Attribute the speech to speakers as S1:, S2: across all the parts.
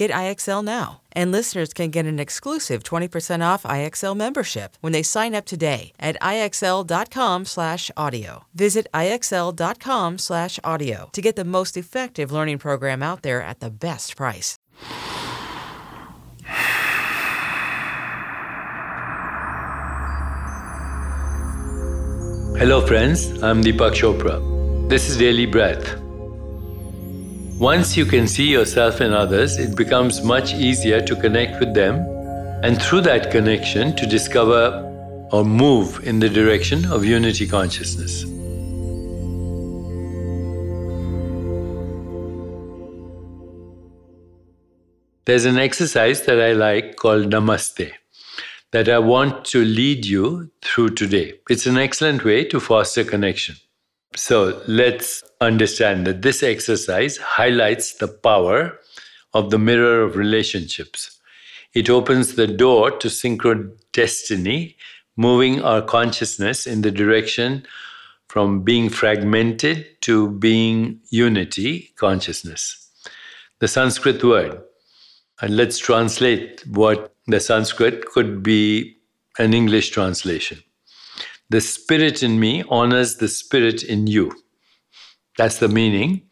S1: Get IXL now. And listeners can get an exclusive 20% off IXL membership when they sign up today at IXL.com/audio. Visit IXL.com/audio to get the most effective learning program out there at the best price.
S2: Hello, friends. I'm Deepak Chopra. This is Daily Breath. Once you can see yourself in others, it becomes much easier to connect with them, and through that connection, to discover or move in the direction of unity consciousness. There's an exercise that I like called Namaste that I want to lead you through today. It's an excellent way to foster connection. So let's understand that this exercise highlights the power of the mirror of relationships. It opens the door to synchro destiny, moving our consciousness in the direction from being fragmented to being unity consciousness. The Sanskrit word, and let's translate what the Sanskrit could be an English translation. The spirit in me honors the spirit in you. That's the meaning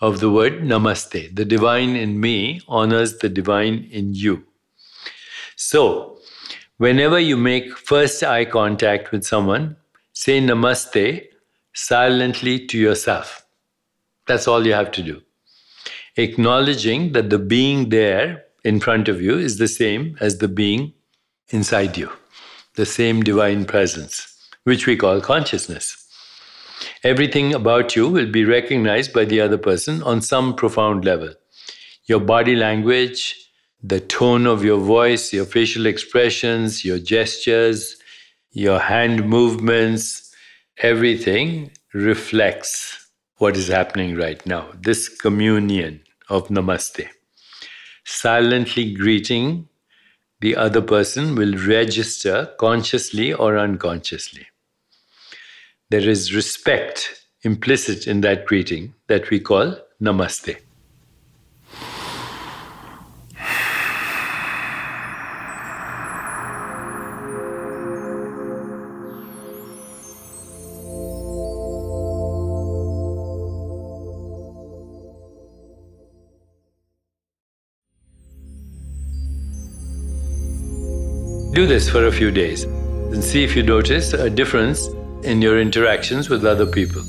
S2: of the word namaste. The divine in me honors the divine in you. So, whenever you make first eye contact with someone, say namaste silently to yourself. That's all you have to do. Acknowledging that the being there in front of you is the same as the being inside you, the same divine presence, which we call consciousness. Everything about you will be recognized by the other person on some profound level. Your body language, the tone of your voice, your facial expressions, your gestures, your hand movements, everything reflects what is happening right now. This communion of namaste silently greeting the other person will register consciously or unconsciously. There is respect implicit in that greeting that we call namaste. Do this for a few days and see if you notice a difference in your interactions with other people.